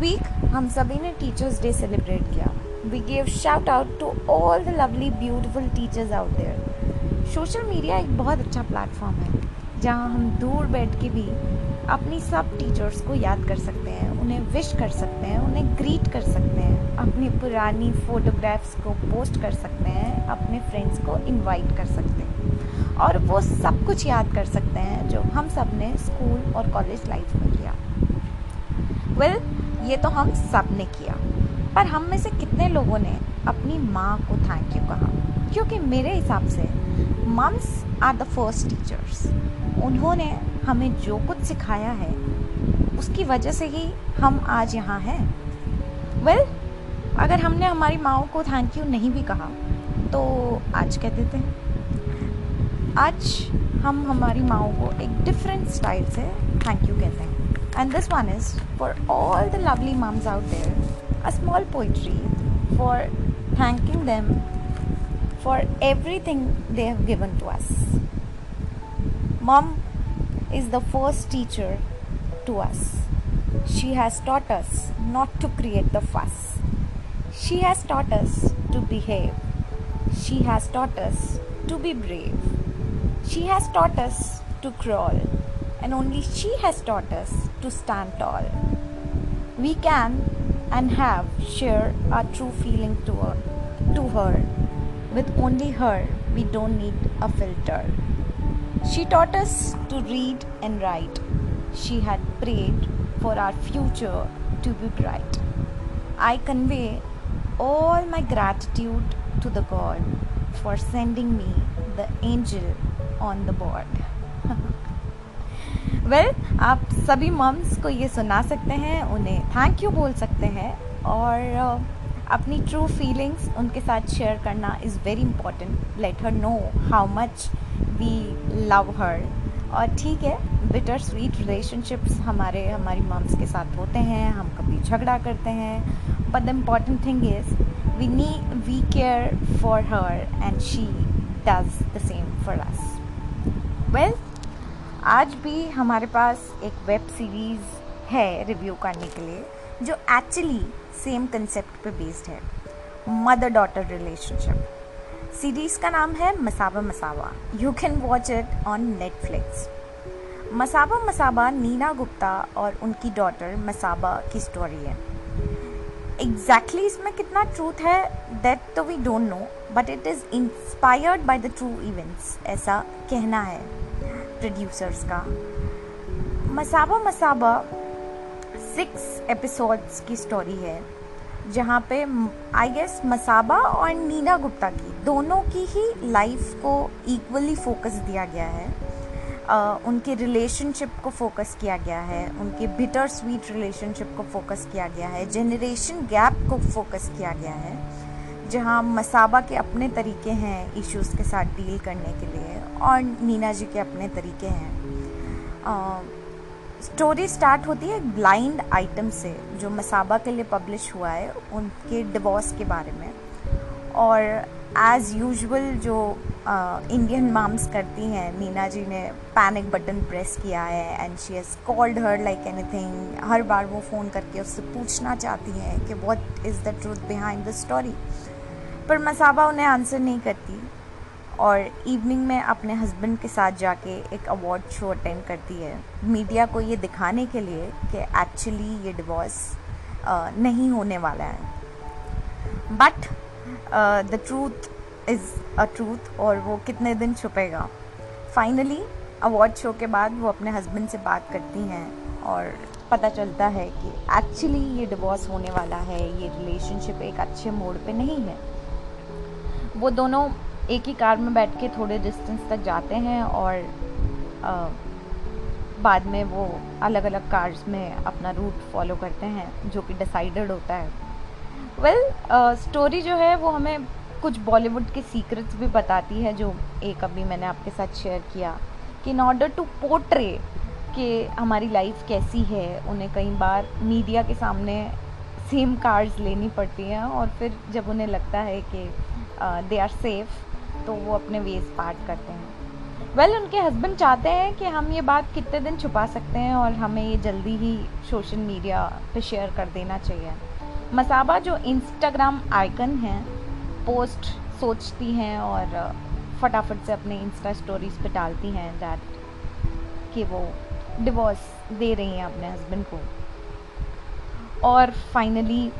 Week हम सभी ने टीचर्स डे सेलिब्रेट किया। We gave shout out to all the lovely beautiful teachers out there social media एक बहुत अच्छा प्लेटफॉर्म है जहाँ हम दूर बैठ के भी अपनी सब टीचर्स को याद कर सकते हैं उन्हें विश कर सकते हैं उन्हें ग्रीट कर सकते हैं अपनी पुरानी फ़ोटोग्राफ्स को पोस्ट कर सकते हैं अपने फ्रेंड्स को इनवाइट कर सकते हैं। और वो सब कुछ याद कर सकते हैं जो हम सबने स्कूल और कॉलेज लाइफ में किया। वेल well, ये तो हम सबने किया। पर हम में से कितने लोगों ने अपनी माँ को थैंक यू कहा? क्योंकि मेरे हिसाब से mums are the first teachers उन्होंने हमें जो कुछ सिखाया है उसकी वजह से ही हम आज यहाँ हैं। वेल well, अगर हमने हमारी माओ को थैंक यू नहीं भी कहा तो आज कह देते हैं? आज हम हमारी माओ को एक डिफरेंट स्टाइल से थैंक यू कहते हैं। And this one is for all the lovely mums out there a small poetry for thanking them for everything they have given to us. Mom is the first teacher to us. She has taught us not to create the fuss. She has taught us to behave. She has taught us to be brave. She has taught us to crawl. And only she has taught us to stand tall. We can and have shared our true feeling to her. To her with only her, we don't need a filter. She taught us to read and write. She had prayed for our future to be bright. I convey all my gratitude to the God for sending me the angel on the board. Well well, आप सभी mums को ये सुना सकते हैं उन्हें thank you बोल सकते हैं और अपनी ट्रू फीलिंग्स उनके साथ शेयर करना is very important let her know how much we love her और ठीक है बिटर स्वीट रिलेशनशिप्स हमारे हमारी मम्स के साथ होते हैं हम कभी झगड़ा करते हैं but the important thing is we knee we care for her and she does the same for us well आज भी हमारे पास एक वेब सीरीज़ है रिव्यू करने के लिए, जो एक्चुअली सेम कंसेप्ट पे बेस्ड है मदर डॉटर रिलेशनशिप सीरीज़ का नाम है Masaba Masaba. You can watch it on Netflix Masaba Masaba Neena Gupta और उनकी डॉटर मसाबा की स्टोरी है. एग्जैक्टली exactly इसमें कितना ट्रूथ है दैट तो we don't know but it is inspired by the true events ऐसा कहना है. प्रोड्यूसर्स का मसाबा मसाबा सिक्स एपिसोड्स की स्टोरी है जहाँ पे आई गेस मसाबा और नीना गुप्ता की दोनों की ही लाइफ को इक्वली फोकस दिया गया है। uh, उनके रिलेशनशिप को फोकस किया गया है उनके बिटर स्वीट रिलेशनशिप को फोकस किया गया है जेनरेशन गैप को फोकस किया गया है जहाँ मसाबा के अपने तरीके हैं इश्यूज़ के साथ डील करने के लिए। और नीना जी के अपने तरीके हैं। स्टोरी स्टार्ट होती है ब्लाइंड आइटम से, जो मसाबा के लिए पब्लिश हुआ है, उनके डिवोर्स के बारे में। और एज़ यूजुअल जो इंडियन माम्स करती हैं, नीना जी ने पैनिक बटन प्रेस किया है and she has called her like anything हर बार वो फ़ोन करके उससे पूछना चाहती हैं कि what is the truth behind the story पर मसाबा उन्हें आंसर नहीं करती। और इवनिंग में अपने हस्बैंड के साथ जाके एक अवार्ड शो अटेंड करती है। मीडिया को ये दिखाने के लिए कि एक्चुअली ये डिवोर्स नहीं होने वाला है। But the truth is a truth और वो कितने दिन छुपेगा। फाइनली अवार्ड शो के बाद वो अपने हस्बैंड से बात करती हैं और पता चलता है कि एक्चुअली ये डिवोर्स होने वाला है, ये रिलेशनशिप एक अच्छे मोड पे नहीं है। वो दोनों एक ही कार में बैठ के थोड़े डिस्टेंस तक जाते हैं और आ, बाद में वो अलग अलग कार्स में अपना रूट फॉलो करते हैं जो कि डिसाइडेड होता है। वेल well, स्टोरी जो है वो हमें कुछ बॉलीवुड के सीक्रेट्स भी बताती है जो एक अभी मैंने आपके साथ शेयर किया कि इन ऑर्डर टू पोर्ट्रे कि हमारी लाइफ कैसी है उन्हें कई बार मीडिया के सामने सेम कार्स लेनी पड़ती हैं और फिर जब उन्हें लगता है कि दे आर सेफ़ तो वो अपने वेज पार्ट करते हैं। वेल well, उनके हस्बैंड चाहते हैं कि हम ये बात कितने दिन छुपा सकते हैं और हमें ये जल्दी ही सोशल मीडिया पे शेयर कर देना चाहिए। मसाबा जो इंस्टाग्राम आइकन हैं पोस्ट सोचती हैं और फटाफट से अपने इंस्टा स्टोरीज पे डालती हैं दैट कि वो डिवोर्स दे रही हैं अपने हस्बैंड को। और फाइनली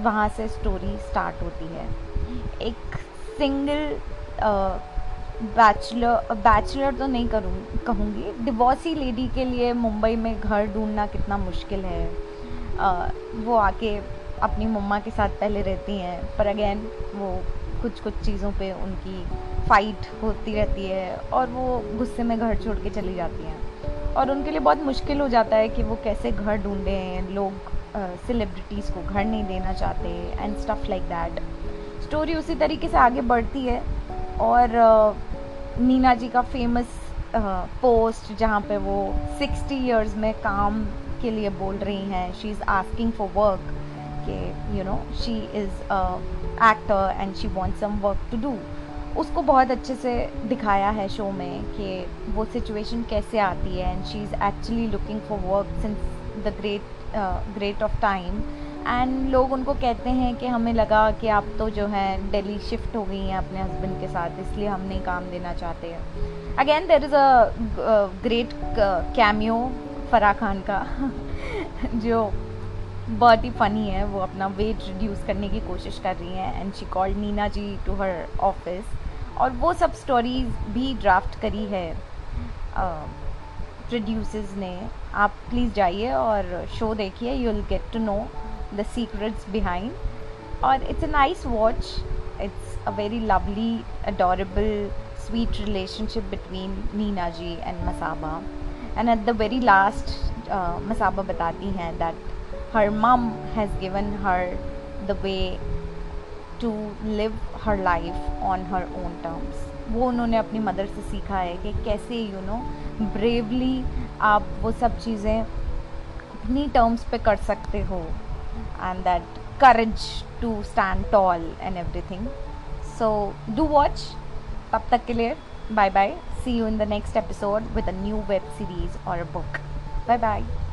वहाँ से स्टोरी स्टार्ट होती है। एक सिंगल बैचलर बैचलर तो नहीं करूँ कहूँगी। डिवोर्सी लेडी के लिए मुंबई में घर ढूंढना कितना मुश्किल है। uh, वो आके अपनी मम्मा के साथ पहले रहती हैं पर अगेन वो कुछ कुछ चीज़ों पे उनकी फ़ाइट होती रहती है और वो गुस्से में घर छोड़ के चली जाती हैं। और उनके लिए बहुत मुश्किल हो जाता है कि वो कैसे घर ढूंढें लोग सेलिब्रिटीज़ को घर नहीं देना चाहते and stuff like that story उसी तरीके से आगे बढ़ती है। और नीना जी का फ़ेमस पोस्ट जहाँ पे वो 60 इयर्स में काम के लिए बोल रही हैं she is asking for work के you know she is actor and she want some work to do उसको बहुत अच्छे से दिखाया है शो में कि वो सिचुएशन कैसे आती है and she is actually looking for work since the great great of time and लोग उनको कहते हैं कि हमें लगा कि आप तो जो है दिल्ली शिफ्ट हो गई हैं अपने हस्बैंड के साथ इसलिए हम नहीं काम देना चाहते हैं। Again there is a great cameo Farah Khan का जो बहुत ही फ़नी है वो अपना वेट रिड्यूस करने की कोशिश कर रही हैं। And she called Neena ji to her office और वो सब स्टोरीज भी ड्राफ्ट करी है प्रोड्यूसर्स uh, ने। आप प्लीज़ जाइए और शो देखिए you will get to know the secrets behind or it's a nice watch it's a very lovely adorable sweet relationship between Neena ji and Masaba and at the very last uh, Masaba batati hai that her mom has given her the way to live her life on her own terms वो उन्होंने अपनी mother से सीखा है कि कैसे you know bravely आप वो सब चीज़ें अपनी टर्म्स पे कर सकते हो and that courage to stand tall and everything. So do watch. Tab tak ke liye. Bye bye see you in the next episode with a new web series or a book. Bye bye